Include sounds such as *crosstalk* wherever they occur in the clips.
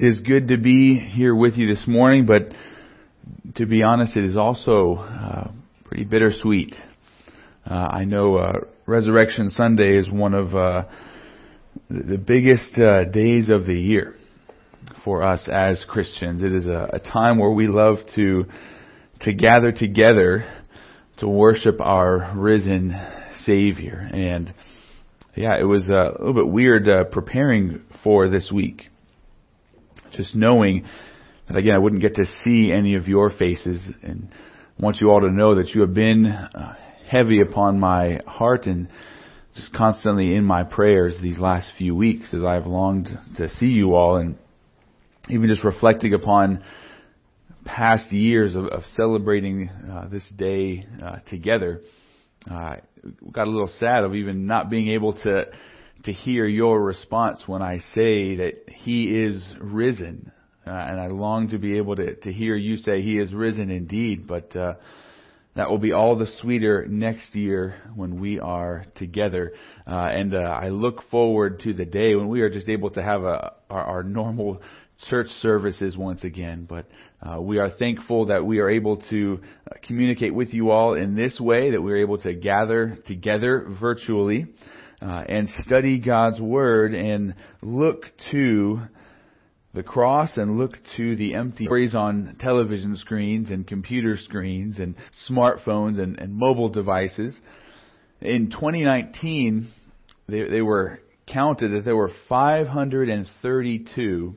It is good to be here with you this morning, but to be honest, it is also uh, pretty bittersweet. Uh, I know uh, Resurrection Sunday is one of uh, the biggest uh, days of the year for us as Christians. It is a, a time where we love to to gather together to worship our risen Savior. And yeah, it was a little bit weird uh, preparing for this week just knowing that again I wouldn't get to see any of your faces and want you all to know that you have been uh, heavy upon my heart and just constantly in my prayers these last few weeks as I have longed to see you all and even just reflecting upon past years of, of celebrating uh, this day uh, together. Uh, got a little sad of even not being able to to hear your response when I say that He is risen. Uh, and I long to be able to, to hear you say He is risen indeed. But uh, that will be all the sweeter next year when we are together. Uh, and uh, I look forward to the day when we are just able to have a, our, our normal church services once again. But uh, we are thankful that we are able to uh, communicate with you all in this way, that we are able to gather together virtually uh, and study God's Word and look to the cross and look to the empty stories on television screens and computer screens and smartphones and, and mobile devices. In 2019, they, they were counted that there were 532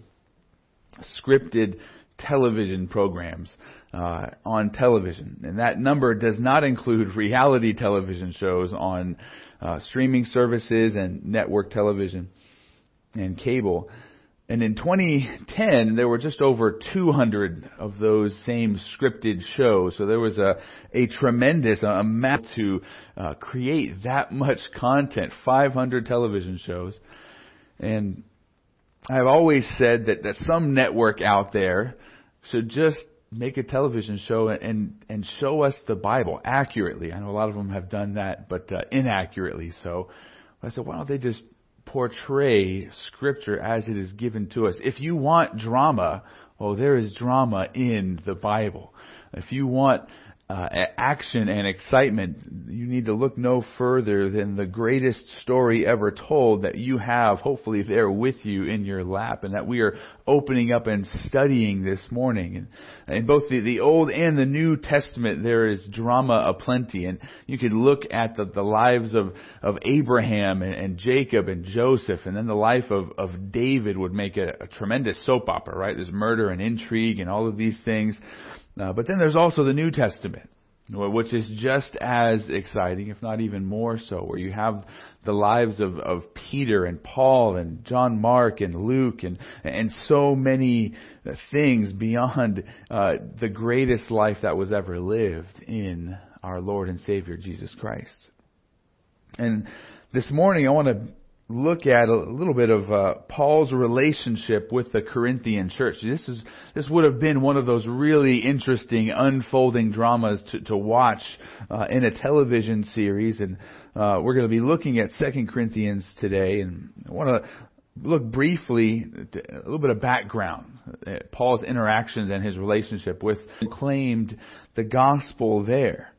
scripted television programs uh, on television, and that number does not include *laughs* reality television shows on uh, streaming services and network television and cable. And in 2010, there were just over 200 of those same scripted shows. So there was a, a tremendous amount to uh, create that much content, 500 television shows. And I've always said that, that some network out there should just make a television show and and show us the Bible accurately. I know a lot of them have done that, but uh, inaccurately so. I said, why don't they just portray Scripture as it is given to us? If you want drama, well, there is drama in the Bible. If you want uh, action and excitement, you need to look no further than the greatest story ever told that you have, hopefully, there with you in your lap, and that we are opening up and studying this morning. And in both the, the Old and the New Testament, there is drama aplenty, and you could look at the, the lives of, of Abraham and, and Jacob and Joseph, and then the life of, of David would make a, a tremendous soap opera, right? There's murder and intrigue and all of these things. Uh, but then there's also the New Testament, which is just as exciting, if not even more so, where you have the lives of, of Peter and Paul and John Mark and Luke and, and so many things beyond uh, the greatest life that was ever lived in our Lord and Savior Jesus Christ. And this morning I want to look at a little bit of uh, Paul's relationship with the Corinthian church. This is this would have been one of those really interesting unfolding dramas to, to watch uh, in a television series, and uh, we're going to be looking at Second Corinthians today, and I want to look briefly a little bit of background, uh, Paul's interactions and his relationship with claimed the gospel there.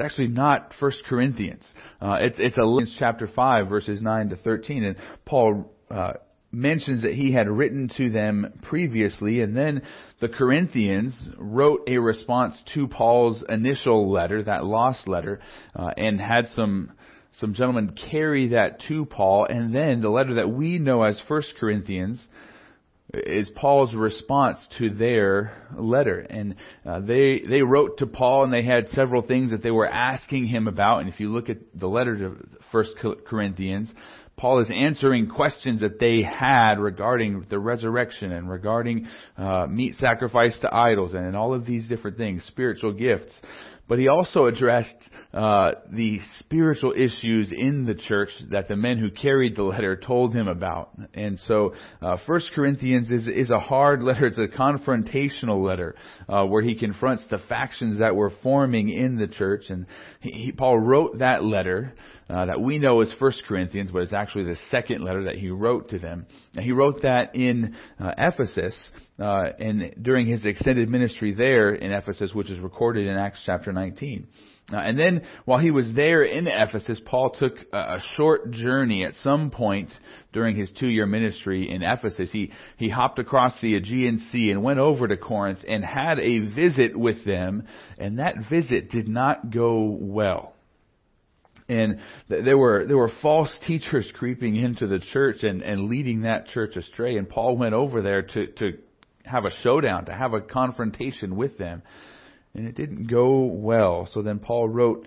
It's actually not First Corinthians. Uh, it's it's a chapter five, verses nine to thirteen, and Paul uh, mentions that he had written to them previously, and then the Corinthians wrote a response to Paul's initial letter, that lost letter, uh, and had some some gentlemen carry that to Paul, and then the letter that we know as First Corinthians is Paul's response to their letter. And uh, they they wrote to Paul, and they had several things that they were asking him about. And if you look at the letter to First Corinthians, Paul is answering questions that they had regarding the resurrection and regarding uh, meat sacrifice to idols and, and all of these different things, spiritual gifts. But he also addressed uh, the spiritual issues in the church that the men who carried the letter told him about. And so, uh, Corinthians is is a hard letter. It's a confrontational letter uh, where he confronts the factions that were forming in the church. And he, he, Paul wrote that letter uh, that we know as First Corinthians, but it's actually the second letter that he wrote to them. And he wrote that in uh, Ephesus, uh, and during his extended ministry there in Ephesus, which is recorded in Acts chapter 19. Uh, and then, while he was there in Ephesus, Paul took a, a short journey at some point during his two-year ministry in Ephesus. He he hopped across the Aegean Sea and went over to Corinth and had a visit with them, and that visit did not go well and there were there were false teachers creeping into the church and and leading that church astray. And Paul went over there to to have a showdown to have a confrontation with them. And it didn't go well. So then Paul wrote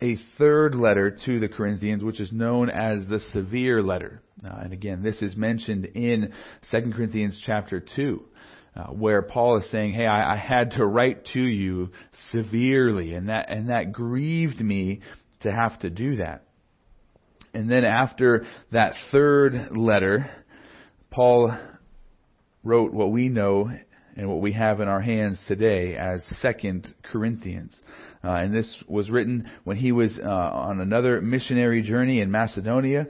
a third letter to the Corinthians which is known as the severe letter. Uh, and again this is mentioned in 2 Corinthians chapter 2 uh, where Paul is saying, "Hey, I, I had to write to you severely, and that and that grieved me to have to do that. And then after that third letter, Paul wrote what we know and what we have in our hands today as Second Corinthians. Uh, and this was written when he was uh, on another missionary journey in Macedonia.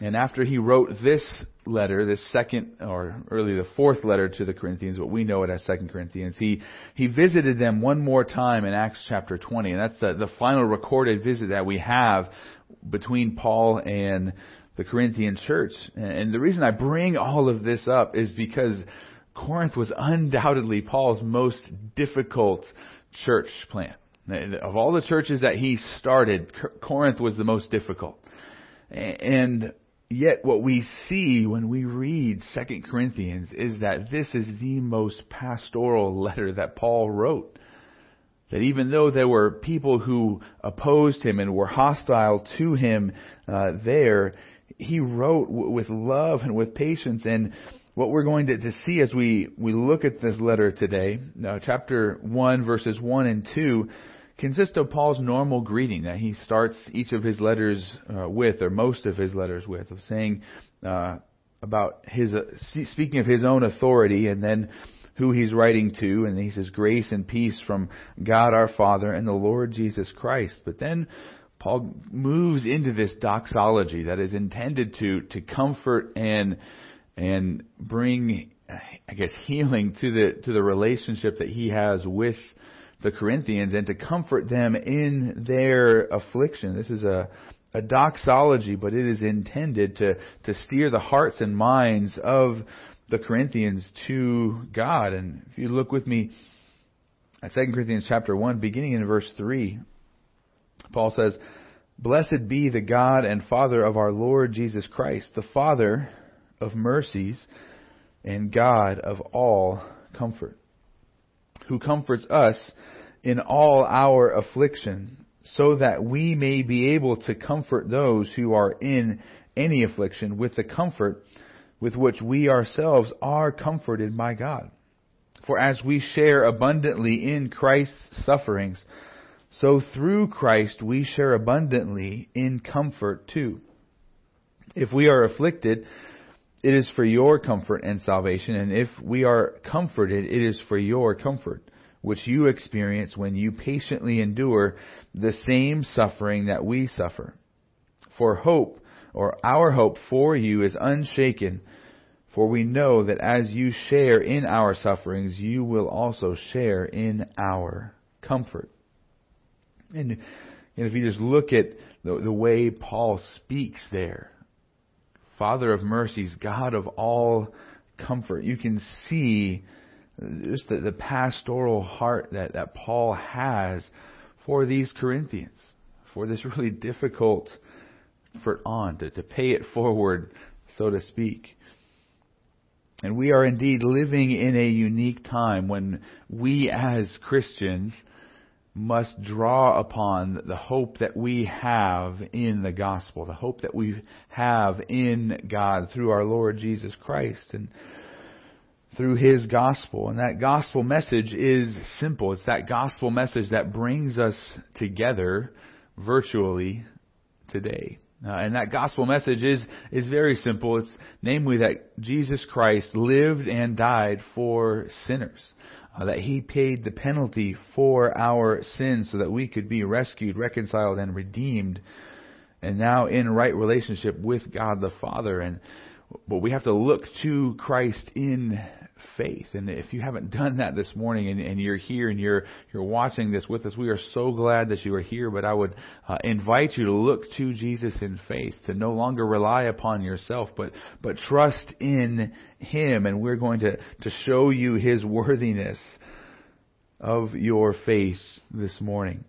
And after he wrote this letter, this second, or early the fourth letter to the Corinthians, but we know it as Second Corinthians, he, he visited them one more time in Acts chapter 20. And that's the, the final recorded visit that we have between Paul and the Corinthian church. And the reason I bring all of this up is because Corinth was undoubtedly Paul's most difficult church plant. Of all the churches that he started, Corinth was the most difficult. And Yet what we see when we read 2 Corinthians is that this is the most pastoral letter that Paul wrote. That even though there were people who opposed him and were hostile to him uh, there, he wrote w- with love and with patience. And what we're going to, to see as we, we look at this letter today, uh, chapter 1, verses 1 and 2, consists of Paul's normal greeting that he starts each of his letters uh, with, or most of his letters with, of saying uh, about his uh, speaking of his own authority, and then who he's writing to, and he says grace and peace from God our Father and the Lord Jesus Christ. But then Paul moves into this doxology that is intended to to comfort and and bring, I guess, healing to the to the relationship that he has with the Corinthians and to comfort them in their affliction. This is a, a doxology, but it is intended to, to steer the hearts and minds of the Corinthians to God. And if you look with me at 2 Corinthians chapter 1, beginning in verse 3, Paul says, Blessed be the God and Father of our Lord Jesus Christ, the Father of mercies and God of all comfort who comforts us in all our affliction, so that we may be able to comfort those who are in any affliction with the comfort with which we ourselves are comforted by God. For as we share abundantly in Christ's sufferings, so through Christ we share abundantly in comfort too. If we are afflicted, it is for your comfort and salvation, and if we are comforted, it is for your comfort, which you experience when you patiently endure the same suffering that we suffer. For hope, or our hope for you, is unshaken, for we know that as you share in our sufferings, you will also share in our comfort. And, and if you just look at the, the way Paul speaks there, Father of mercies, God of all comfort. You can see just the, the pastoral heart that, that Paul has for these Corinthians, for this really difficult effort on, to, to pay it forward, so to speak. And we are indeed living in a unique time when we as Christians must draw upon the hope that we have in the gospel, the hope that we have in God through our Lord Jesus Christ and through His gospel. And that gospel message is simple. It's that gospel message that brings us together virtually today. Uh, and that gospel message is, is very simple. It's namely that Jesus Christ lived and died for sinners uh, that he paid the penalty for our sins so that we could be rescued, reconciled, and redeemed and now in right relationship with God the Father. And but we have to look to Christ in faith. And if you haven't *laughs* done that this morning and, and, you're here and you're you're watching this with us, we are so glad that you are here. But I would uh, invite you to look to Jesus in faith, to no longer rely upon yourself, but but trust in Him. And we're going to to show you His worthiness of your faith this morning.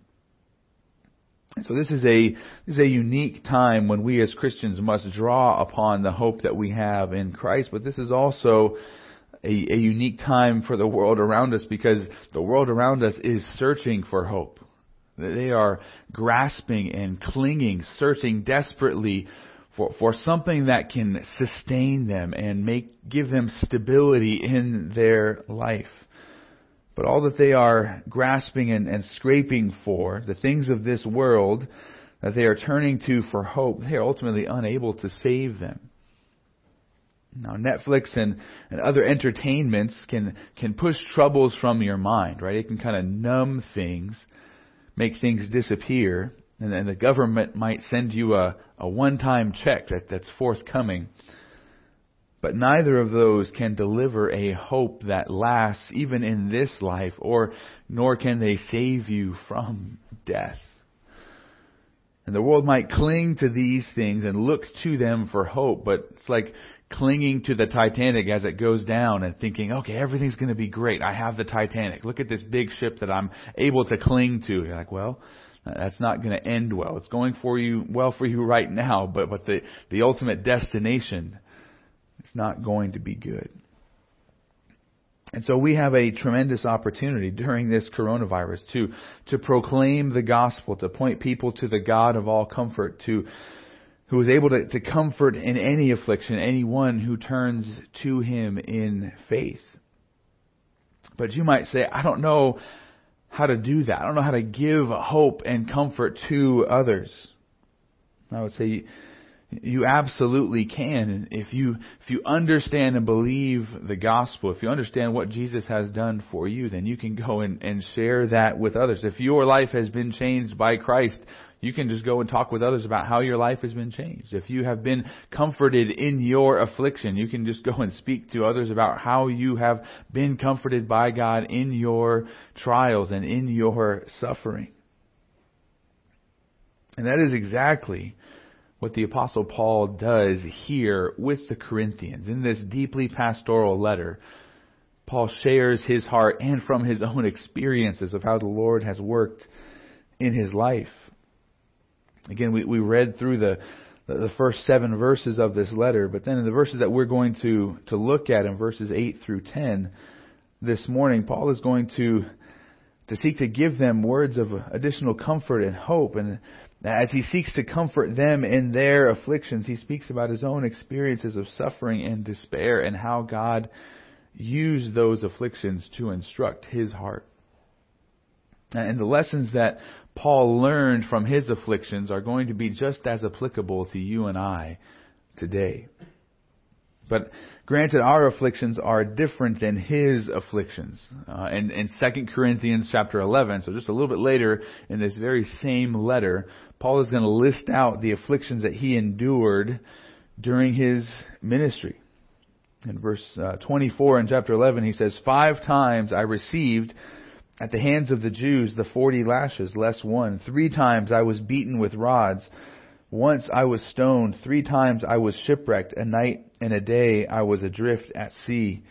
So this is a this is a unique time when we as Christians must draw upon the hope that we have in Christ, but this is also a, a unique time for the world around us because the world around us is searching for hope. They are grasping and clinging, searching desperately for, for something that can sustain them and make give them stability in their life. But all that they are grasping and, and scraping for, the things of this world that they are turning to for hope, they are ultimately unable to save them. Now, Netflix and, and other entertainments can, can push troubles from your mind, right? It can kind of numb things, make things disappear, and then the government might send you a, a one-time check that, that's forthcoming. But neither of those can deliver a hope that lasts even in this life, or nor can they save you from death. And the world might cling to these things and look to them for hope, but it's like clinging to the Titanic as it goes down and thinking, okay, everything's going to be great. I have the Titanic. Look at this big ship that I'm able to cling to. You're like, well, that's not going to end well. It's going for you well for you right now, but but the the ultimate destination it's not going to be good. And so we have a tremendous opportunity during this coronavirus to, to proclaim the gospel, to point people to the God of all comfort, to, who is able to, to comfort in any affliction, anyone who turns to him in faith. But you might say, I don't know how to do that. I don't know how to give hope and comfort to others. I would say you absolutely can. If you, if you understand and believe the gospel, if you understand what Jesus has done for you, then you can go and, and share that with others. If your life has been changed by Christ, you can just go and talk with others about how your life has been changed. If you have been comforted in your affliction, you can just go and speak to others about how you have been comforted by God in your trials and in your suffering. And that is exactly what the apostle Paul does here with the Corinthians. In this deeply pastoral letter, Paul shares his heart and from his own experiences of how the Lord has worked in his life. Again, we, we read through the, the first seven verses of this letter, but then in the verses that we're going to, to look at in verses 8 through 10 this morning, Paul is going to, to seek to give them words of additional comfort and hope. And as he seeks to comfort them in their afflictions, he speaks about his own experiences of suffering and despair and how God used those afflictions to instruct his heart. And the lessons that Paul learned from his afflictions are going to be just as applicable to you and I today. But granted, our afflictions are different than his afflictions. Uh, and in 2 Corinthians chapter 11, so just a little bit later in this very same letter, Paul is going to list out the afflictions that he endured during his ministry. In verse uh, 24 in chapter 11, he says, Five times I received at the hands of the Jews the forty lashes, less one. Three times I was beaten with rods. Once I was stoned, three times I was shipwrecked, a night and a day I was adrift at sea.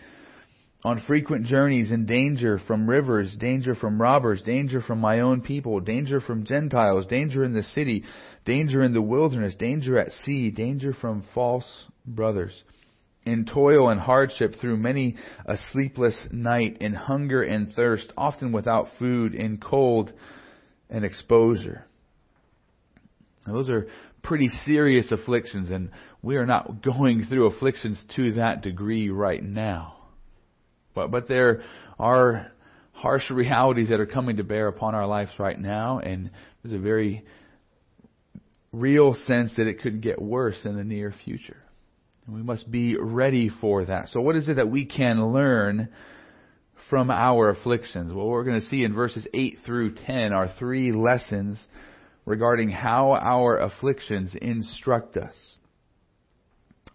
On frequent journeys in danger from rivers, danger from robbers, danger from my own people, danger from Gentiles, danger in the city, danger in the wilderness, danger at sea, danger from false brothers. In toil and hardship through many a sleepless night, in hunger and thirst, often without food, in cold and exposure. Now, those are pretty serious afflictions, and we are not going through afflictions to that degree right now. But, but there are harsh realities that are coming to bear upon our lives right now, and there's a very real sense that it could get worse in the near future. And we must be ready for that. So, what is it that we can learn from our afflictions? Well, we're going to see in verses 8 through 10 are three lessons regarding how our afflictions instruct us.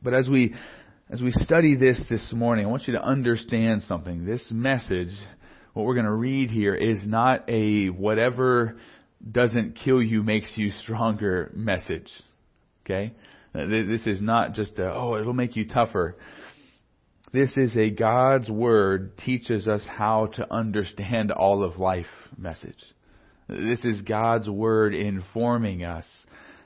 But as we as we study this this morning, I want you to understand something. This message, what we're going to read here, is not a whatever doesn't kill you makes you stronger message. Okay? This is not just a, oh, it'll make you tougher. This is a God's Word teaches us how to understand all of life message. This is God's Word informing us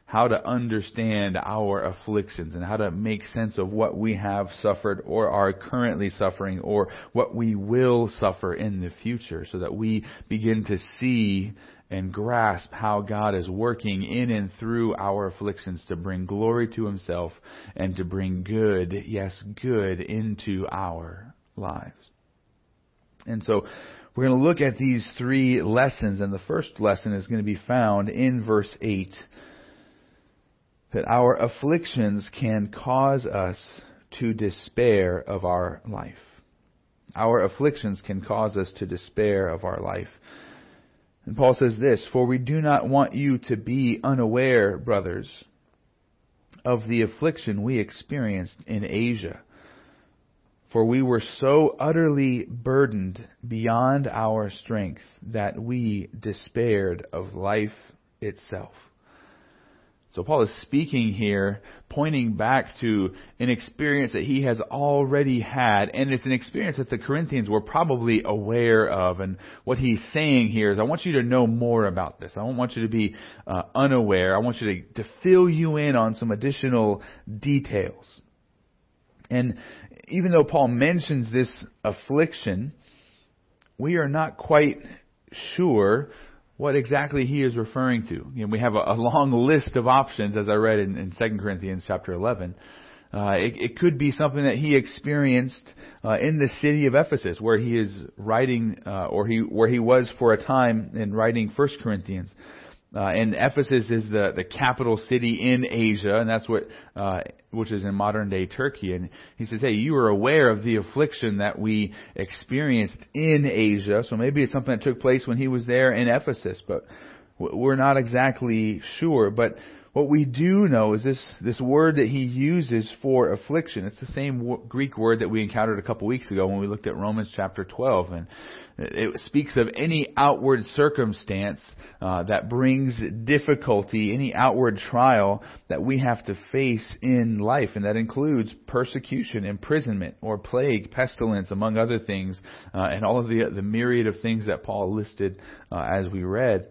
how to understand our afflictions and how to make sense of what we have suffered or are currently suffering or what we will suffer in the future so that we begin to see and grasp how God is working in and through our afflictions to bring glory to Himself and to bring good, yes, good into our lives. And so we're going to look at these three lessons, and the first lesson is going to be found in verse 8 that our afflictions can cause us to despair of our life. Our afflictions can cause us to despair of our life. And Paul says this, For we do not want you to be unaware, brothers, of the affliction we experienced in Asia. For we were so utterly burdened beyond our strength that we despaired of life itself. So Paul is speaking here, pointing back to an experience that he has already had, and it's an experience that the Corinthians were probably aware of. And what he's saying here is, I want you to know more about this. I don't want you to be uh, unaware. I want you to, to fill you in on some additional details. And even though Paul mentions this affliction, we are not quite sure what exactly he is referring to. You know, we have a, a, long list of options, as I read in, in 2 Corinthians chapter 11. Uh, it, it, could be something that he experienced uh, in the city of Ephesus, where he is writing, uh, or he where he was for a time in writing First Corinthians. Uh, and Ephesus is the, the capital city in Asia, and that's what, uh, which is in modern day Turkey. And he says, hey, you are aware of the affliction that we experienced in Asia, so maybe it's something that took place when he was there in Ephesus, but we're not exactly sure. But what we do know is this, this word that he uses for affliction. It's the same Greek word that we encountered a couple weeks ago when we looked at Romans chapter 12. And it speaks of any outward circumstance uh, that brings difficulty, any outward trial that we have to face in life, and that includes persecution, imprisonment, or plague, pestilence, among other things, uh, and all of the the myriad of things that Paul listed uh, as we read.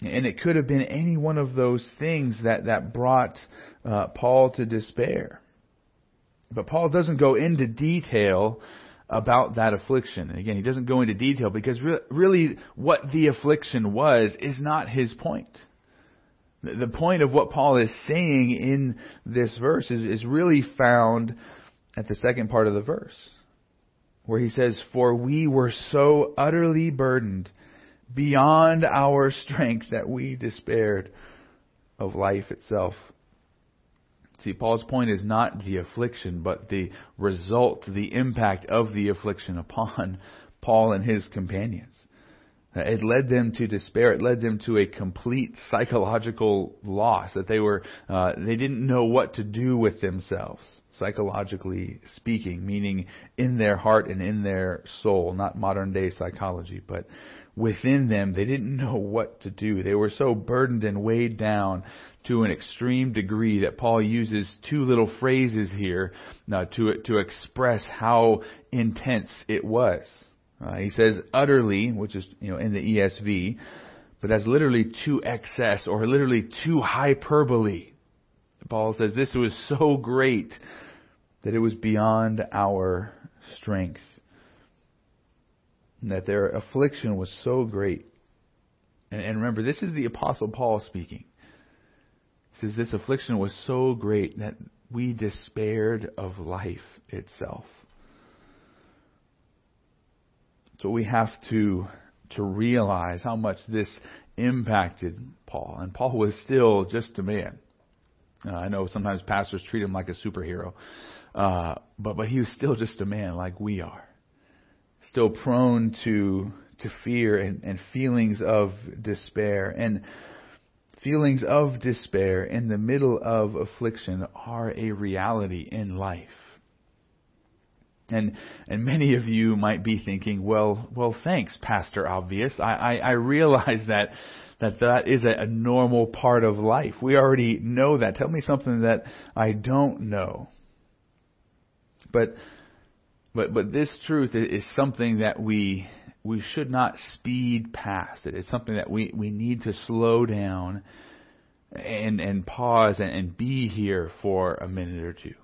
And it could have been any one of those things that that brought uh, Paul to despair. But Paul doesn't go into detail about that affliction. And again, he doesn't go into detail because re- really what the affliction was is not his point. The point of what Paul is saying in this verse is, is really found at the second part of the verse, where he says, For we were so utterly burdened beyond our strength that we despaired of life itself. See, Paul's point is not the affliction, but the result, the impact of the affliction upon *laughs* Paul and his companions. It led them to despair. It led them to a complete psychological loss that they were, uh, they didn't know what to do with themselves, psychologically speaking, meaning in their heart and in their soul, not modern day psychology, but within them, they didn't know what to do. They were so burdened and weighed down to an extreme degree that Paul uses two little phrases here uh, to to express how intense it was. Uh, he says utterly, which is you know in the ESV, but that's literally to excess or literally to hyperbole. Paul says this was so great that it was beyond our strength that their affliction was so great. And, and remember, this is the Apostle Paul speaking. He says, This affliction was so great that we despaired of life itself. So we have to, to realize how much this impacted Paul. And Paul was still just a man. Uh, I know sometimes pastors treat him like a superhero, uh, but but he was still just a man like we are still prone to to fear and, and feelings of despair. And Feelings of despair in the middle of affliction are a reality in life. And and many of you might be thinking, well, well, thanks, Pastor Obvious. I I, I realize that that that is a, a normal part of life. We already know that. Tell me something that I don't know. But but but this truth is something that we we should not speed past it. It's something that we, we need to slow down and and pause and, and be here for a minute or two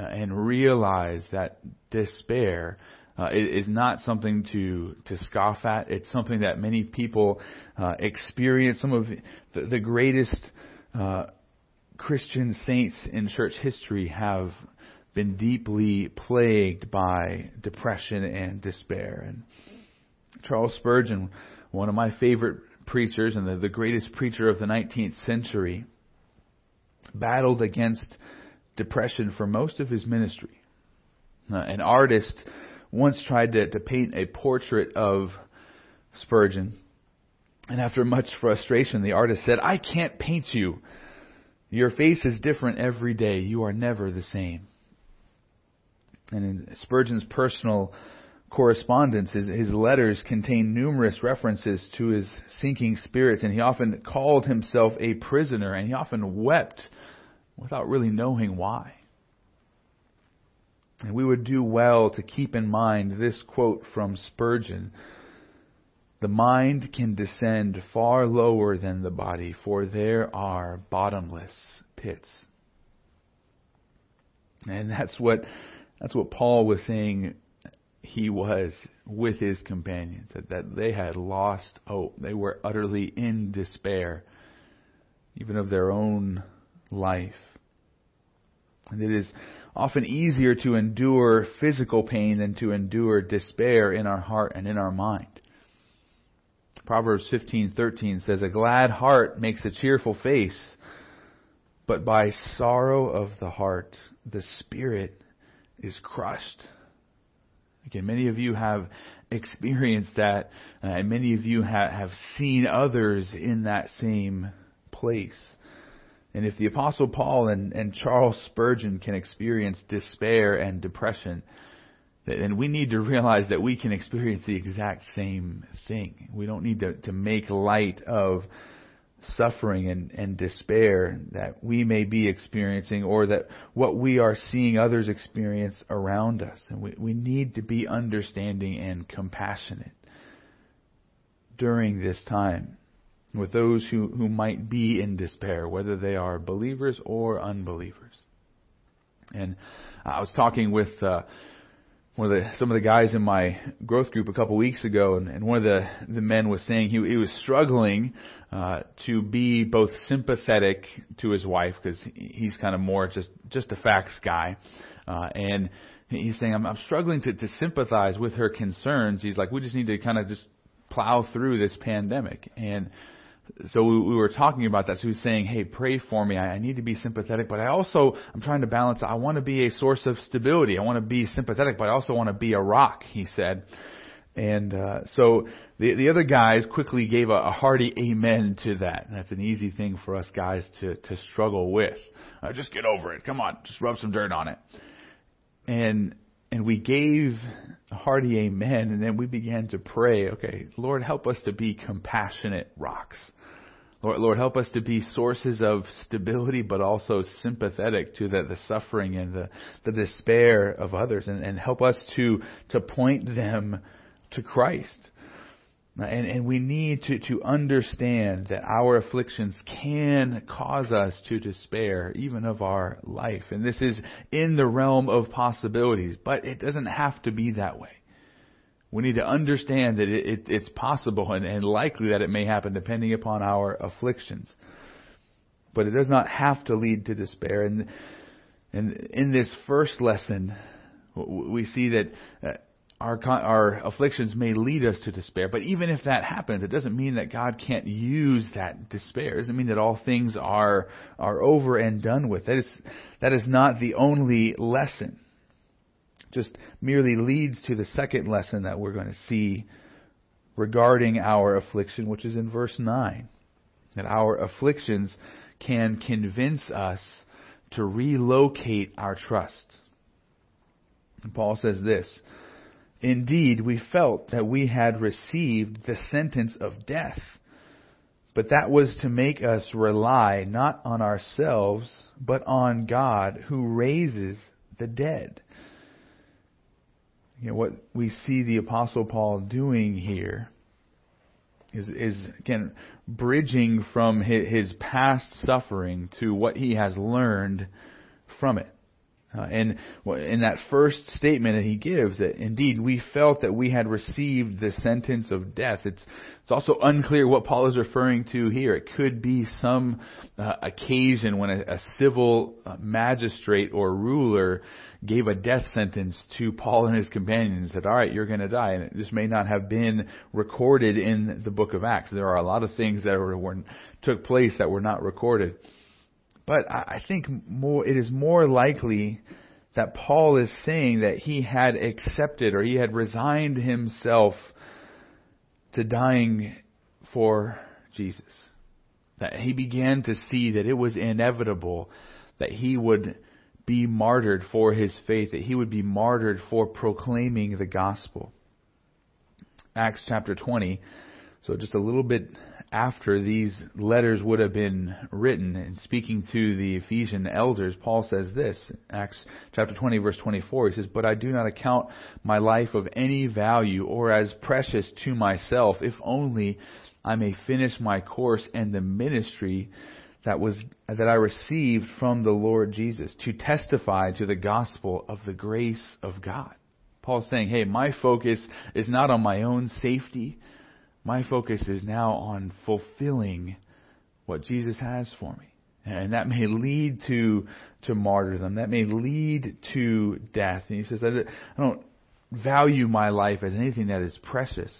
uh, and realize that despair uh, is not something to to scoff at. It's something that many people uh, experience. Some of the, the greatest uh, Christian saints in church history have been deeply plagued by depression and despair. And Charles Spurgeon, one of my favorite preachers and the, the greatest preacher of the 19th century, battled against depression for most of his ministry. Uh, an artist once tried to, to paint a portrait of Spurgeon, and after much frustration, the artist said, I can't paint you. Your face is different every day. You are never the same. And in Spurgeon's personal correspondence, his, his letters contain numerous references to his sinking spirits, and he often called himself a prisoner, and he often wept without really knowing why. And we would do well to keep in mind this quote from Spurgeon The mind can descend far lower than the body, for there are bottomless pits. And that's what that's what Paul was saying he was with his companions, that, that they had lost hope. They were utterly in despair, even of their own life. And it is often easier to endure physical pain than to endure despair in our heart and in our mind. Proverbs 15:13 says a glad heart makes a cheerful face, but by sorrow of the heart the spirit is crushed. Again, many of you have experienced that, uh, and many of you ha- have seen others in that same place. And if the Apostle Paul and, and Charles Spurgeon can experience despair and depression, then we need to realize that we can experience the exact same thing. We don't need to, to make light of suffering and, and despair that we may be experiencing or that what we are seeing others experience around us. And we, we need to be understanding and compassionate during this time with those who, who might be in despair, whether they are believers or unbelievers. And I was talking with uh, one of the some of the guys in my growth group a couple weeks ago, and, and one of the the men was saying he, he was struggling uh, to be both sympathetic to his wife because he's kind of more just just a facts guy, uh, and he's saying I'm, I'm struggling to, to sympathize with her concerns. He's like we just need to kind of just plow through this pandemic and so we, we were talking about that. So he was saying, "Hey, pray for me. I, I need to be sympathetic, but I also I'm trying to balance. I want to be a source of stability. I want to be sympathetic, but I also want to be a rock." He said, and uh, so the the other guys quickly gave a, a hearty amen to that. And that's an easy thing for us guys to to struggle with. Uh, just get over it. Come on, just rub some dirt on it. And and we gave a hearty amen, and then we began to pray. Okay, Lord, help us to be compassionate rocks. Lord, Lord, help us to be sources of stability, but also sympathetic to the, the suffering and the, the despair of others, and, and help us to, to point them to Christ. And, and we need to, to understand that our afflictions can cause us to despair, even of our life. And this is in the realm of possibilities, but it doesn't have to be that way. We need to understand that it, it, it's possible and, and likely that it may happen depending upon our afflictions. But it does not have to lead to despair. And, and in this first lesson, we see that uh, our, our afflictions may lead us to despair. But even if that happens, it doesn't mean that God can't use that despair. It doesn't mean that all things are, are over and done with. That is, that is not the only lesson just merely leads to the second lesson that we're going to see regarding our affliction, which is in verse 9. that our afflictions can convince us to relocate our trust. And Paul says this Indeed, we felt that we had received the sentence of death, but that was to make us rely not on ourselves, but on God who raises the dead. You know, what we see the Apostle Paul doing here is, is again, bridging from his, his past suffering to what he has learned from it. Uh, and in that first statement that he gives, that indeed we felt that we had received the sentence of death. It's it's also unclear what Paul is referring to here. It could be some uh, occasion when a, a civil uh, magistrate or ruler gave a death sentence to Paul and his companions said, "All right, you're going to die." And this may not have been recorded in the book of Acts. There are a lot of things that were, were took place that were not recorded. But I think more, it is more likely that Paul is saying that he had accepted or he had resigned himself to dying for Jesus. That he began to see that it was inevitable that he would be martyred for his faith, that he would be martyred for proclaiming the gospel. Acts chapter 20, so just a little bit after these letters would have been written and speaking to the Ephesian elders, Paul says this, Acts chapter 20 verse 24, he says, But I do not account my life of any value or as precious to myself, if only I may finish my course and the ministry that was, that I received from the Lord Jesus to testify to the gospel of the grace of God. Paul's saying, hey, my focus is not on my own safety, my focus is now on fulfilling what Jesus has for me. And that may lead to, to martyrdom. That may lead to death. And he says, I don't value my life as anything that is precious.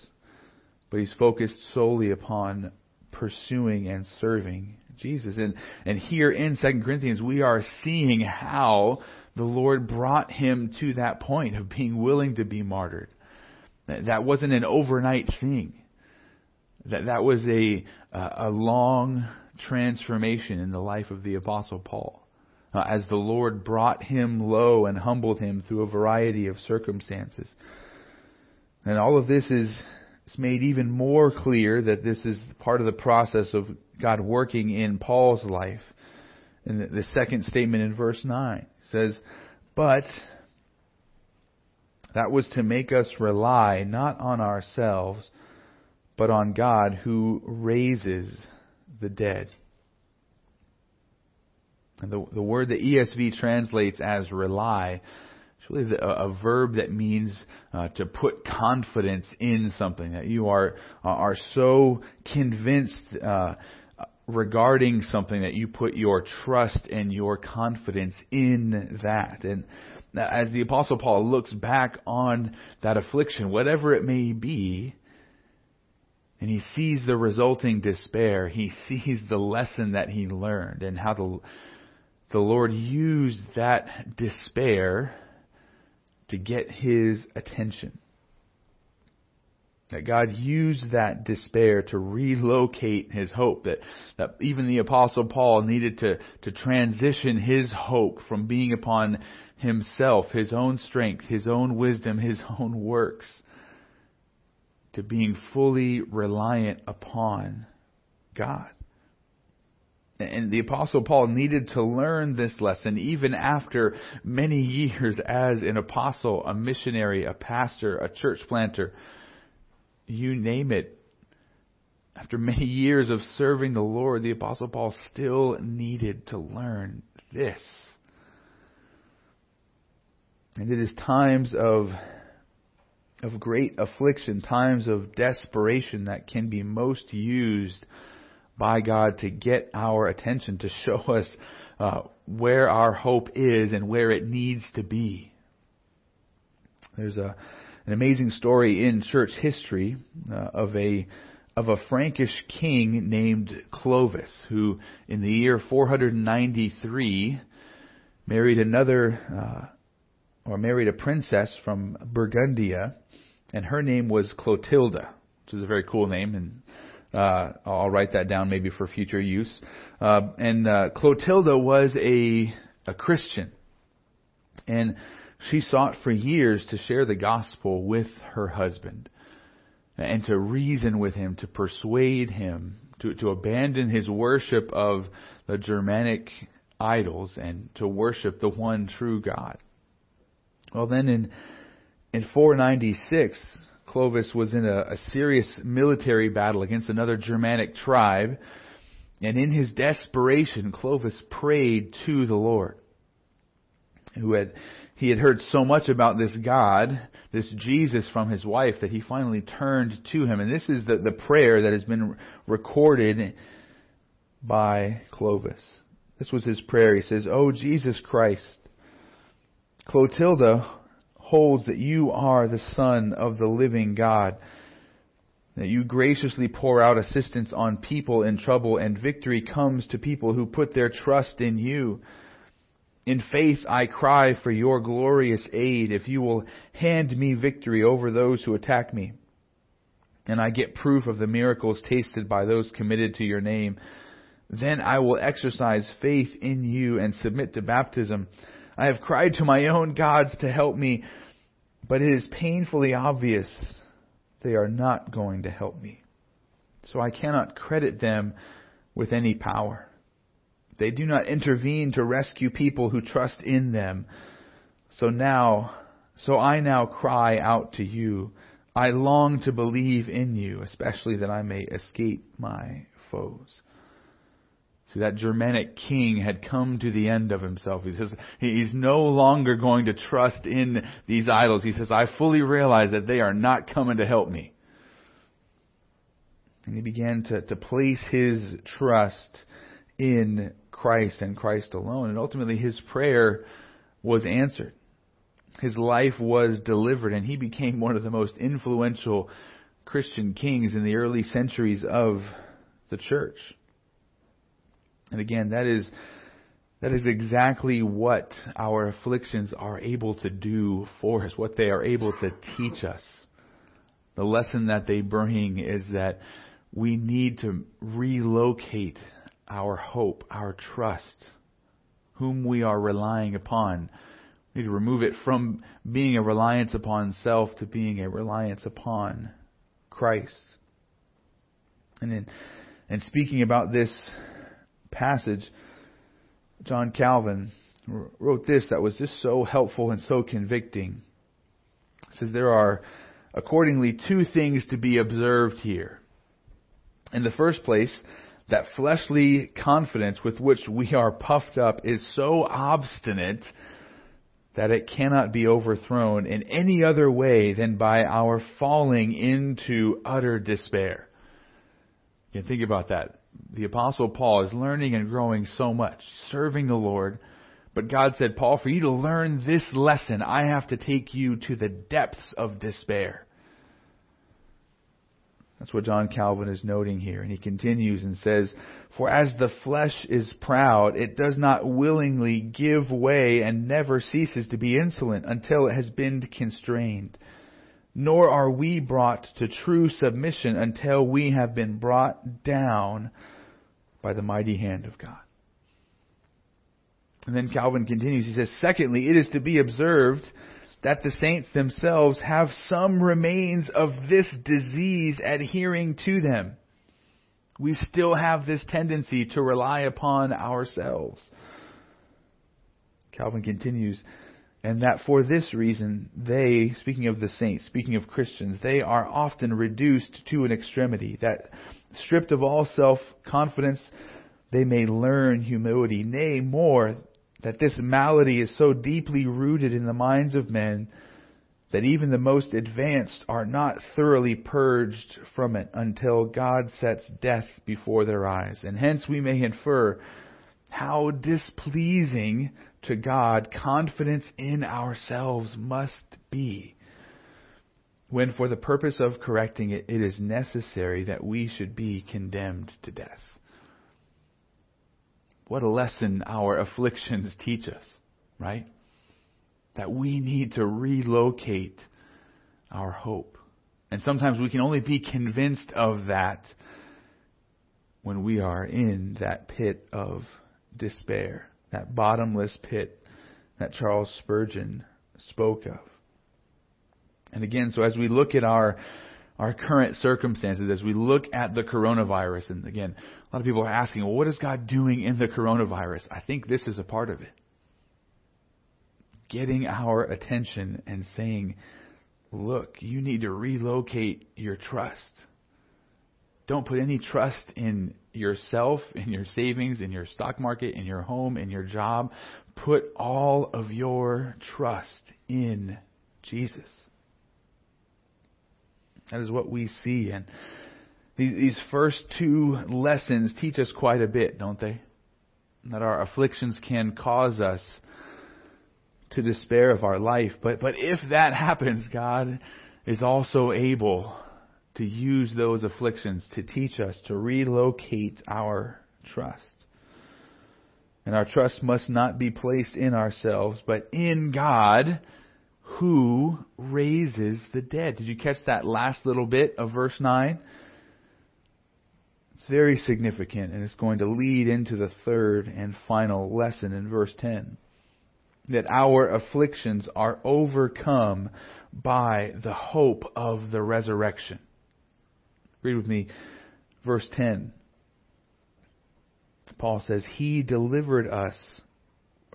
But he's focused solely upon pursuing and serving Jesus. And, and here in 2 Corinthians, we are seeing how the Lord brought him to that point of being willing to be martyred. That wasn't an overnight thing. That, that was a, a long transformation in the life of the Apostle Paul. Uh, as the Lord brought him low and humbled him through a variety of circumstances. And all of this is made even more clear that this is part of the process of God working in Paul's life. And the second statement in verse 9 says, But that was to make us rely not on ourselves, but on God who raises the dead. And the, the word that ESV translates as rely is really a, a verb that means uh, to put confidence in something, that you are, uh, are so convinced uh, regarding something that you put your trust and your confidence in that. And as the Apostle Paul looks back on that affliction, whatever it may be, and he sees the resulting despair. He sees the lesson that he learned and how the, the Lord used that despair to get his attention. That God used that despair to relocate his hope. That, that even the apostle Paul needed to, to transition his hope from being upon himself, his own strength, his own wisdom, his own works, to being fully reliant upon God. And the apostle Paul needed to learn this lesson even after many years as an apostle, a missionary, a pastor, a church planter, you name it. After many years of serving the Lord, the apostle Paul still needed to learn this. And it is times of of great affliction, times of desperation that can be most used by God to get our attention, to show us uh, where our hope is and where it needs to be. There's a, an amazing story in church history uh, of a of a Frankish king named Clovis, who in the year 493 married another uh, or married a princess from Burgundia and her name was Clotilda, which is a very cool name, and Uh, I'll write that down maybe for future use. Uh, and uh, Clotilda was a a Christian, and she sought for years to share the gospel with her husband and to reason with him, to persuade him to, to abandon his worship of the Germanic idols and to worship the one true God. Well, then in, in 496, Clovis was in a, a serious military battle against another Germanic tribe, and in his desperation, Clovis prayed to the Lord, who had he had heard so much about this God, this Jesus from his wife, that he finally turned to him. And this is the, the prayer that has been recorded by Clovis. This was his prayer. He says, O Jesus Christ, Clotilda holds that you are the Son of the living God, that you graciously pour out assistance on people in trouble, and victory comes to people who put their trust in you. In faith, I cry for your glorious aid if you will hand me victory over those who attack me. And I get proof of the miracles tasted by those committed to your name. Then I will exercise faith in you and submit to baptism. I have cried to my own gods to help me, but it is painfully obvious they are not going to help me. So I cannot credit them with any power. They do not intervene to rescue people who trust in them. So now, so I now cry out to you. I long to believe in you, especially that I may escape my foes. See, that Germanic king had come to the end of himself. He says he's no longer going to trust in these idols. He says, I fully realize that they are not coming to help me. And he began to, to place his trust in Christ and Christ alone. And ultimately, his prayer was answered. His life was delivered, and he became one of the most influential Christian kings in the early centuries of the church. And again, that is that is exactly what our afflictions are able to do for us, what they are able to teach us. The lesson that they bring is that we need to relocate our hope, our trust, whom we are relying upon. We need to remove it from being a reliance upon self to being a reliance upon Christ. And in, and speaking about this passage, John Calvin wrote this that was just so helpful and so convicting. Says there are accordingly two things to be observed here. In the first place, that fleshly confidence with which we are puffed up is so obstinate that it cannot be overthrown in any other way than by our falling into utter despair. You think about that. The Apostle Paul is learning and growing so much, serving the Lord. But God said, Paul, for you to learn this lesson, I have to take you to the depths of despair. That's what John Calvin is noting here. And he continues and says, For as the flesh is proud, it does not willingly give way and never ceases to be insolent until it has been constrained. Nor are we brought to true submission until we have been brought down by the mighty hand of God. And then Calvin continues. He says, Secondly, it is to be observed that the saints themselves have some remains of this disease adhering to them. We still have this tendency to rely upon ourselves. Calvin continues, and that for this reason, they, speaking of the saints, speaking of Christians, they are often reduced to an extremity, that stripped of all self confidence, they may learn humility, nay, more, that this malady is so deeply rooted in the minds of men that even the most advanced are not thoroughly purged from it until God sets death before their eyes. And hence we may infer how displeasing to God confidence in ourselves must be when for the purpose of correcting it, it is necessary that we should be condemned to death. What a lesson our afflictions teach us, right? That we need to relocate our hope. And sometimes we can only be convinced of that when we are in that pit of despair, that bottomless pit that Charles Spurgeon spoke of. And again, so as we look at our our current circumstances, as we look at the coronavirus, and again, a lot of people are asking, well, what is God doing in the coronavirus? I think this is a part of it. Getting our attention and saying, look, you need to relocate your trust. Don't put any trust in yourself, in your savings, in your stock market, in your home, in your job. Put all of your trust in Jesus. That is what we see. And these first two lessons teach us quite a bit, don't they? That our afflictions can cause us to despair of our life. But, but if that happens, God is also able to use those afflictions to teach us to relocate our trust. And our trust must not be placed in ourselves, but in God who raises the dead. Did you catch that last little bit of verse 9? It's very significant, and it's going to lead into the third and final lesson in verse 10. That our afflictions are overcome by the hope of the resurrection. Read with me verse 10. Paul says, He delivered us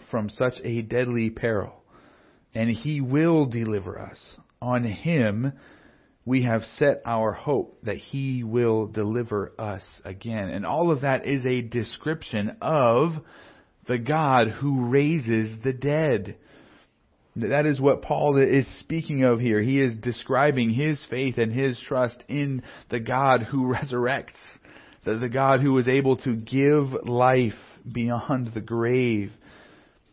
from such a deadly peril and he will deliver us. On him we have set our hope that he will deliver us again. And all of that is a description of the God who raises the dead. That is what Paul is speaking of here. He is describing his faith and his trust in the God who *laughs* resurrects, the God who is able to give life beyond the grave.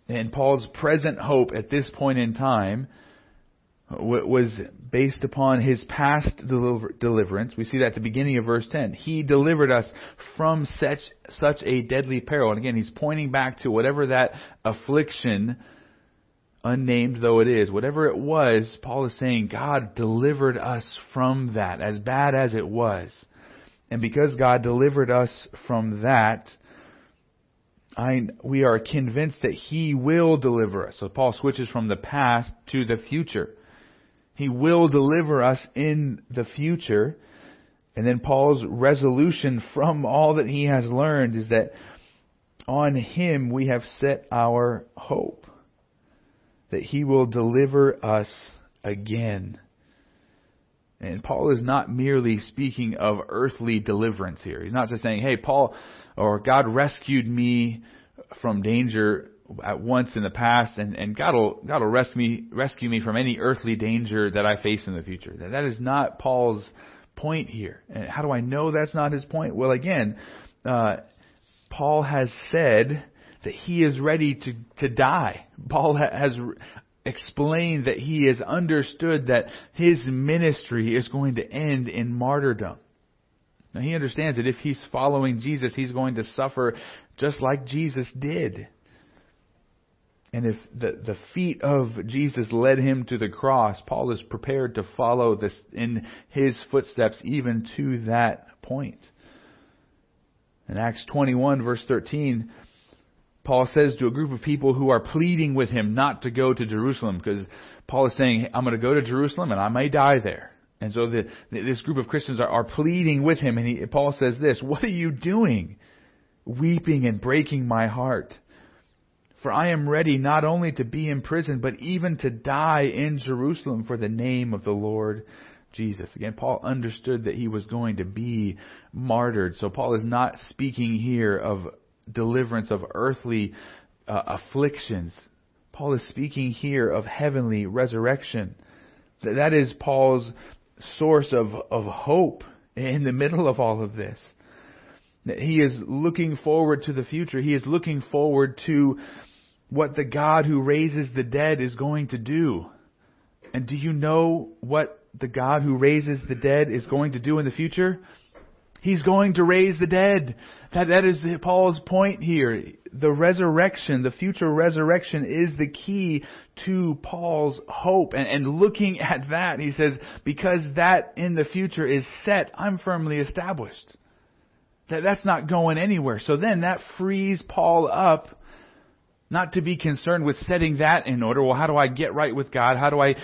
And Paul's present hope at this point in time was based upon his past deliver- deliverance. We see that at the beginning of verse 10. He delivered us from such, such a deadly peril. And again, he's pointing back to whatever that affliction, unnamed though it is, whatever it was, Paul is saying God delivered us from that, as bad as it was. And because God delivered us from that, I, we are convinced that He will deliver us. So Paul switches from the past to the future. He will deliver us in the future. And then Paul's resolution from all that he has learned is that on Him we have set our hope. That He will deliver us again. And Paul is not merely speaking of earthly deliverance here. He's not just saying, hey, Paul, or God rescued me from danger at once in the past, and, and God will, God will rescue me, rescue me from any earthly danger that I face in the future. That is not Paul's point here. And how do I know that's not his point? Well, again, uh, Paul has said that he is ready to, to die. Paul has explained that he has understood that his ministry is going to end in martyrdom. Now he understands that if he's following Jesus, he's going to suffer just like Jesus did. And if the, the feet of Jesus led him to the cross, Paul is prepared to follow this in his footsteps even to that point. In Acts 21 verse 13, Paul says to a group of people who are pleading with him not to go to Jerusalem because Paul is saying, I'm going to go to Jerusalem and I may die there. And so the, this group of Christians are, are pleading with him and he, Paul says this, what are you doing? Weeping and breaking my heart. For I am ready not only to be in prison, but even to die in Jerusalem for the name of the Lord Jesus. Again, Paul understood that he was going to be martyred. So Paul is not speaking here of deliverance of earthly uh, afflictions. Paul is speaking here of heavenly resurrection. That is Paul's source of, of hope in the middle of all of this. He is looking forward to the future. He is looking forward to what the God who raises the dead is going to do. And do you know what the God who raises the dead is going to do in the future? He's going to raise the dead. That, that is Paul's point here. The resurrection, the future resurrection is the key to Paul's hope. And, and looking at that, he says, because that in the future is set, I'm firmly established. That, that's not going anywhere. So then that frees Paul up not to be concerned with setting that in order. Well, how do I get right with God? How do I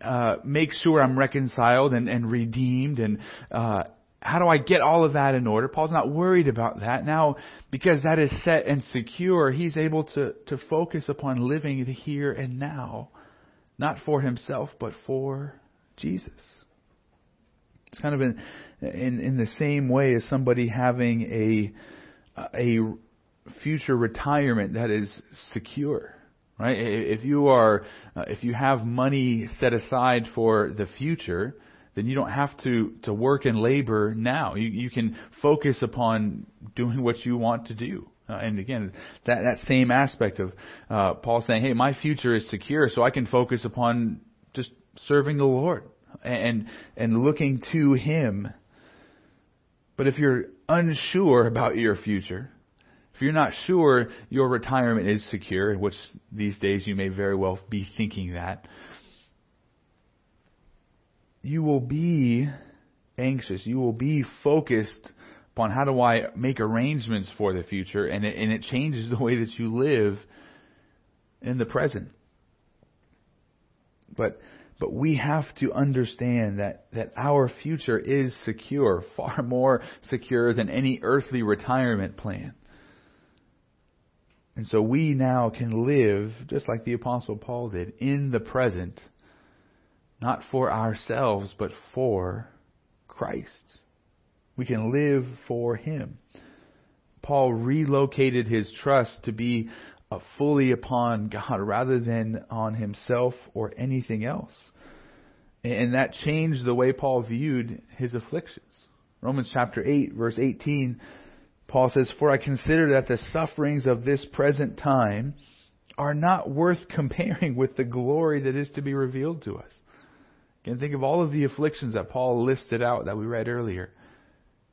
uh, make sure I'm reconciled and, and redeemed? And uh, how do I get all of that in order? Paul's not worried about that. Now, because that is set and secure, he's able to, to focus upon living the here and now, not for himself, but for Jesus. It's kind of in, in, in the same way as somebody having a, a future retirement that is secure. Right? If you are, uh, if you have money set aside for the future, then you don't have to, to work and labor now. You, you can focus upon doing what you want to do. Uh, and again, that, that same aspect of uh, Paul saying, hey, my future is secure, so I can focus upon just serving the Lord and, and looking to Him. But if you're unsure about your future, if you're not sure your retirement is secure, which these days you may very well be thinking that, you will be anxious. You will be focused upon how do I make arrangements for the future, and it, and it changes the way that you live in the present. But but we have to understand that, that our future is secure, *laughs* far more secure than any earthly retirement plan. And so we now can live, just like the Apostle Paul did, in the present, not for ourselves, but for Christ. We can live for Him. Paul relocated his trust to be fully upon God rather than on himself or anything else. And that changed the way Paul viewed his afflictions. Romans chapter 8, verse 18 Paul says, For I consider that the sufferings of this present time are not worth comparing with the glory that is to be revealed to us. Again, think of all of the afflictions that Paul listed out that we read earlier.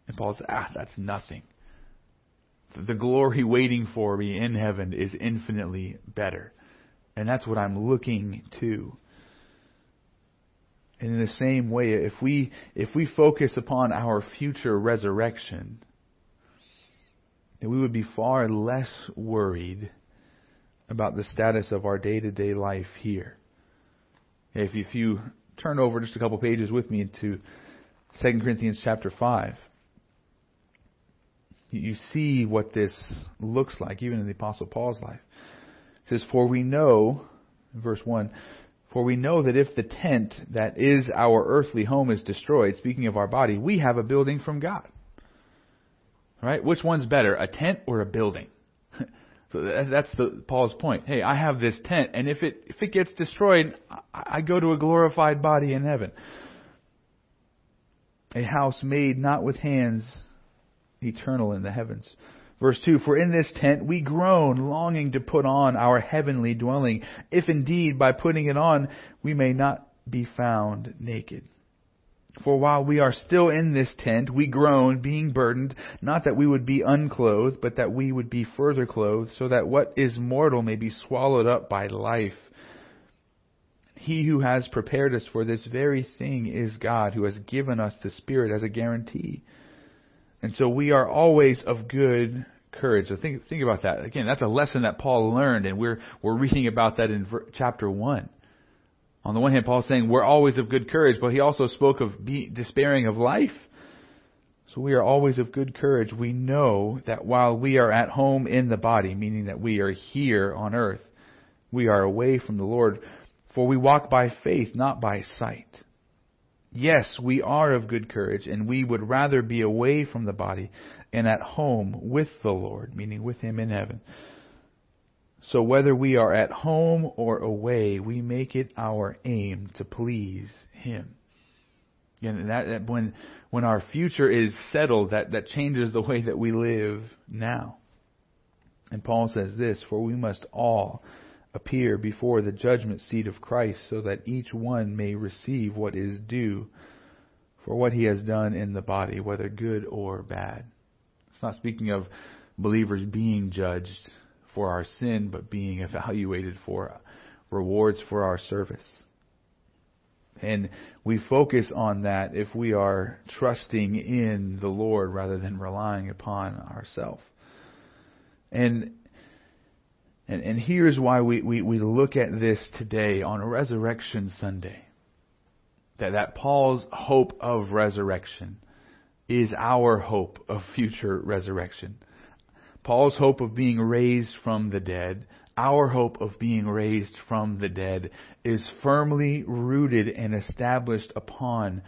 And Paul says, ah, that's nothing. The glory waiting for me in heaven is infinitely better. And that's what I'm looking to. And in the same way, if we, if we focus upon our future resurrection, that we would be far less worried about the status of our day to day life here. If, if you turn over just a couple pages with me to 2 Corinthians chapter 5, you see what this looks like, even in the Apostle Paul's life. It says, For we know, verse 1, for we know that if the tent that is our earthly home is destroyed, speaking of our body, we have a building from God Right? Which one's better, a tent or a building? So that's the, Paul's point. Hey, I have this tent, and if it if it gets destroyed, I, I go to a glorified body in heaven. A house made not with hands, eternal in the heavens. Verse 2 For in this tent we groan, longing to put on our heavenly dwelling, if indeed by putting it on we may not be found naked. For while we are still in this tent, we groan, being burdened, not that we would be unclothed, but that we would be further clothed, so that what is mortal may be swallowed up by life. He who has prepared us for this very thing is God, who has given us the Spirit as a guarantee. And so we are always of good courage. So think, think about that. Again, that's a lesson that Paul learned, and we're, we're reading about that in chapter 1. On the one hand, Paul's saying we're always of good courage, but he also spoke of be, despairing of life. So we are always of good courage. We know that while we are at home in the body, meaning that we are here on earth, we are away from the Lord, for we walk by faith, not by sight. Yes, we are of good courage, and we would rather be away from the body and at home with the Lord, meaning with Him in heaven. So whether we are at home or away, we make it our aim to please Him. And that, that when when our future is settled, that, that changes the way that we live now. And Paul says this, for we must all appear before the judgment seat of Christ so that each one may receive what is due for what he has done in the body, whether good or bad. It's not speaking of believers being judged for our sin, but being evaluated for rewards for our service. And we focus on that if we are trusting in the Lord rather than relying upon ourselves. And and, and here's why we, we, we look at this today on Resurrection Sunday. That, that Paul's hope of resurrection is our hope of future resurrection. Paul's hope of being raised from the dead, our hope of being raised from the dead, is firmly rooted and established upon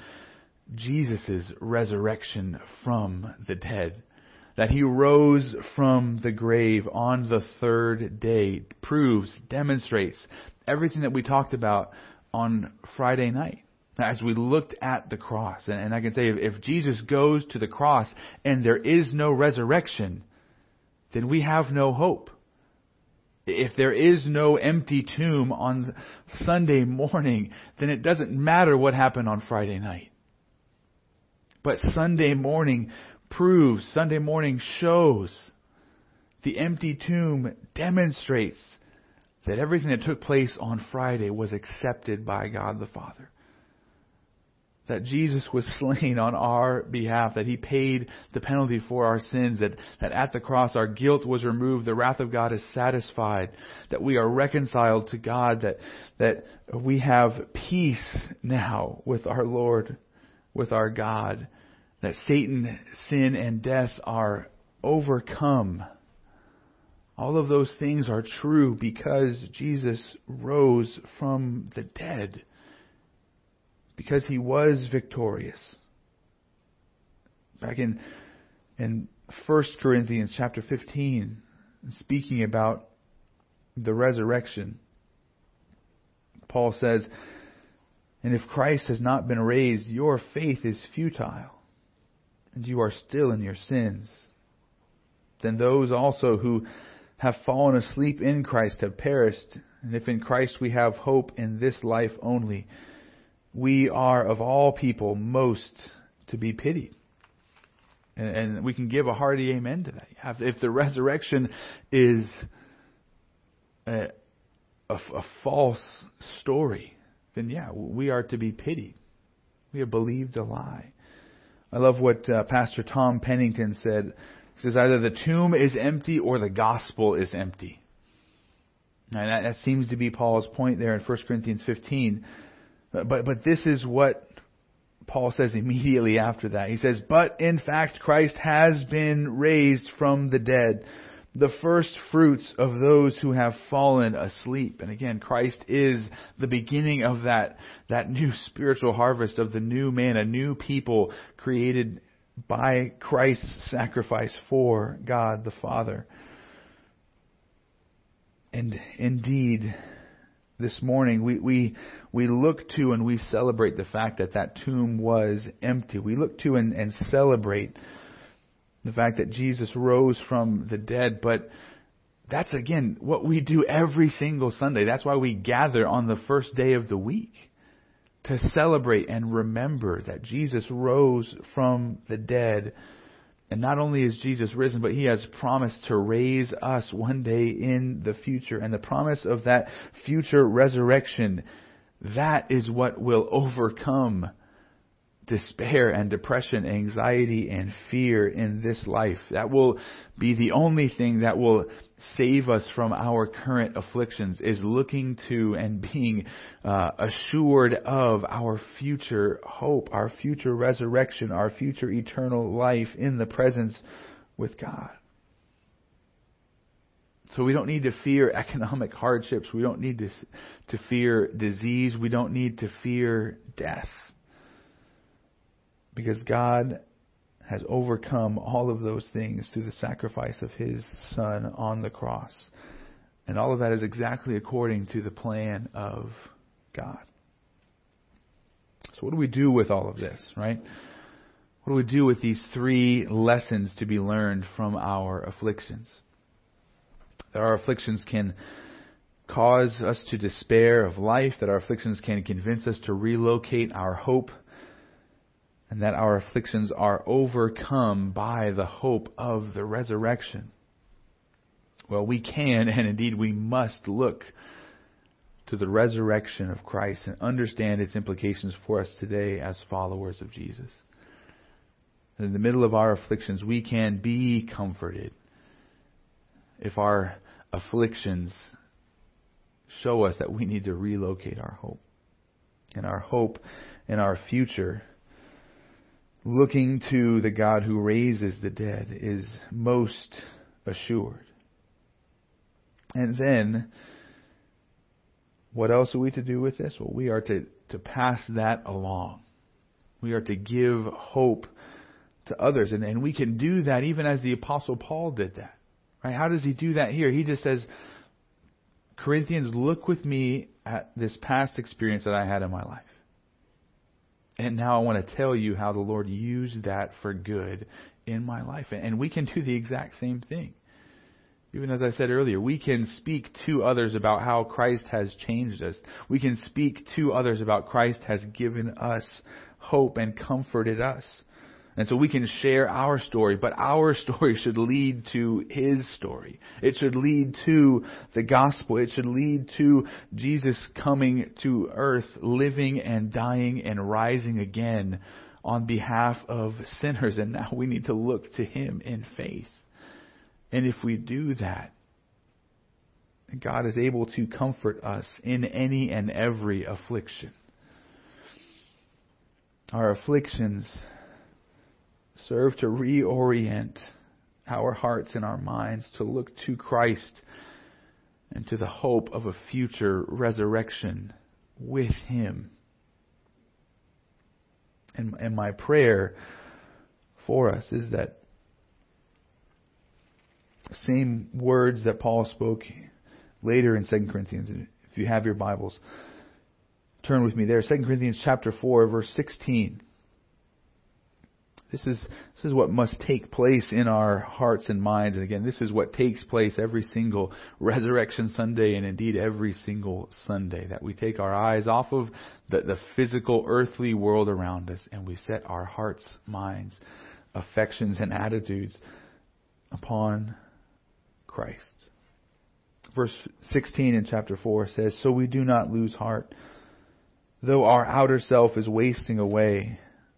Jesus' resurrection from the dead. That he rose from the grave on the third day proves, demonstrates everything that we talked about on Friday night as we looked at the cross. And, I can say if Jesus goes to the cross and there is no resurrection, then we have no hope. If there is no empty tomb on Sunday morning, then it doesn't matter what happened on Friday night. But Sunday morning proves, Sunday morning shows, the empty tomb demonstrates that everything that took place on Friday was accepted by God the Father that Jesus was *laughs* slain on our behalf, that He paid the penalty for our sins, that, that at the cross our guilt was removed, the wrath of God is satisfied, that we are reconciled to God, that, that we have peace now with our Lord, with our God, that Satan, sin, and death are overcome. All of those things are true because Jesus rose from the dead because he was victorious. Back in in 1 Corinthians chapter 15, speaking about the resurrection, Paul says, And if Christ has not been raised, your faith is futile, and you are still in your sins. Then those also who have fallen asleep in Christ have perished. And if in Christ we have hope in this life only, we are of all people most to be pitied. And, and we can give a hearty amen to that. If the resurrection is a, a, a false story, then yeah, we are to be pitied. We have believed a lie. I love what uh, Pastor Tom Pennington said. He says either the tomb is empty or the gospel is empty. And that, that seems to be Paul's point there in 1 Corinthians 15. Uh, but, but this is what Paul says immediately after that. He says, But in fact, Christ has been raised from the dead, the first fruits of those who have fallen asleep. And again, Christ is the beginning of that, that new spiritual harvest of the new man, a new people created by Christ's sacrifice for God the Father. And indeed, this morning, we, we, we look to and we celebrate the fact that that tomb was empty. We look to and, and celebrate the fact that Jesus rose from the dead. But that's, again, what we do every single Sunday. That's why we gather on the first day of the week to celebrate and remember that Jesus rose from the dead and not only is Jesus risen, but he has promised to raise us one day in the future. And the promise of that future resurrection, that is what will overcome despair and depression, anxiety and fear in this life. That will be the only thing that will save us from our current afflictions is looking to and being uh, assured of our future hope, our future resurrection, our future eternal life in the presence with God. So we don't need to fear *laughs* economic hardships. We don't need to, to fear disease. We don't need to fear death. Because God has overcome all of those things through the sacrifice of his son on the cross. And all of that is exactly according to the plan of God. So what do we do with all of this, right? What do we do with these three lessons to be learned from our afflictions? That our afflictions can cause us to despair of life, that our afflictions can convince us to relocate our hope and that our afflictions are overcome by the hope of the resurrection. Well, we can, and indeed we must look to the resurrection of Christ and understand its implications for us today as followers of Jesus. And in the middle of our afflictions, we can be comforted if our afflictions show us that we need to relocate our hope. And our hope in our future, looking to the God who raises the dead, is most assured. And then, what else are we to do with this? Well, we are to, to pass that along. We are to give hope to others. And, and we can do that even as the Apostle Paul did that. Right? How does he do that here? He just says, Corinthians, look with me at this past experience that I had in my life. And now I want to tell you how the Lord used that for good in my life. And we can do the exact same thing. Even as I said earlier, we can speak to others about how Christ has changed us. We can speak to others about Christ has given us hope and comforted us. And so we can share our story, but our *laughs* story should lead to His story. It should lead to the gospel. It should lead to Jesus coming to earth, living and dying and rising again on behalf of sinners. And now we need to look to Him in faith. And if we do that, God is able to comfort us in any and every affliction. Our afflictions serve to reorient our hearts and our minds to look to Christ and to the hope of a future resurrection with Him. And, and my prayer for us is that same words that Paul spoke later in 2 Corinthians. If you have your Bibles, turn with me there. 2 Corinthians chapter 4, verse 16. This is, this is what must take place in our hearts and minds. And again, this is what takes place every single Resurrection Sunday and indeed every single Sunday. That we take our eyes off of the, the physical, earthly world around us and we set our hearts, minds, affections, and attitudes upon Christ. Verse 16 in chapter 4 says, So we do not lose heart. Though our outer self is wasting away,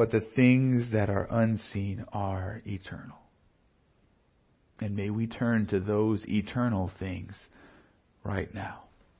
but the things that are unseen are eternal. And may we turn to those eternal things right now.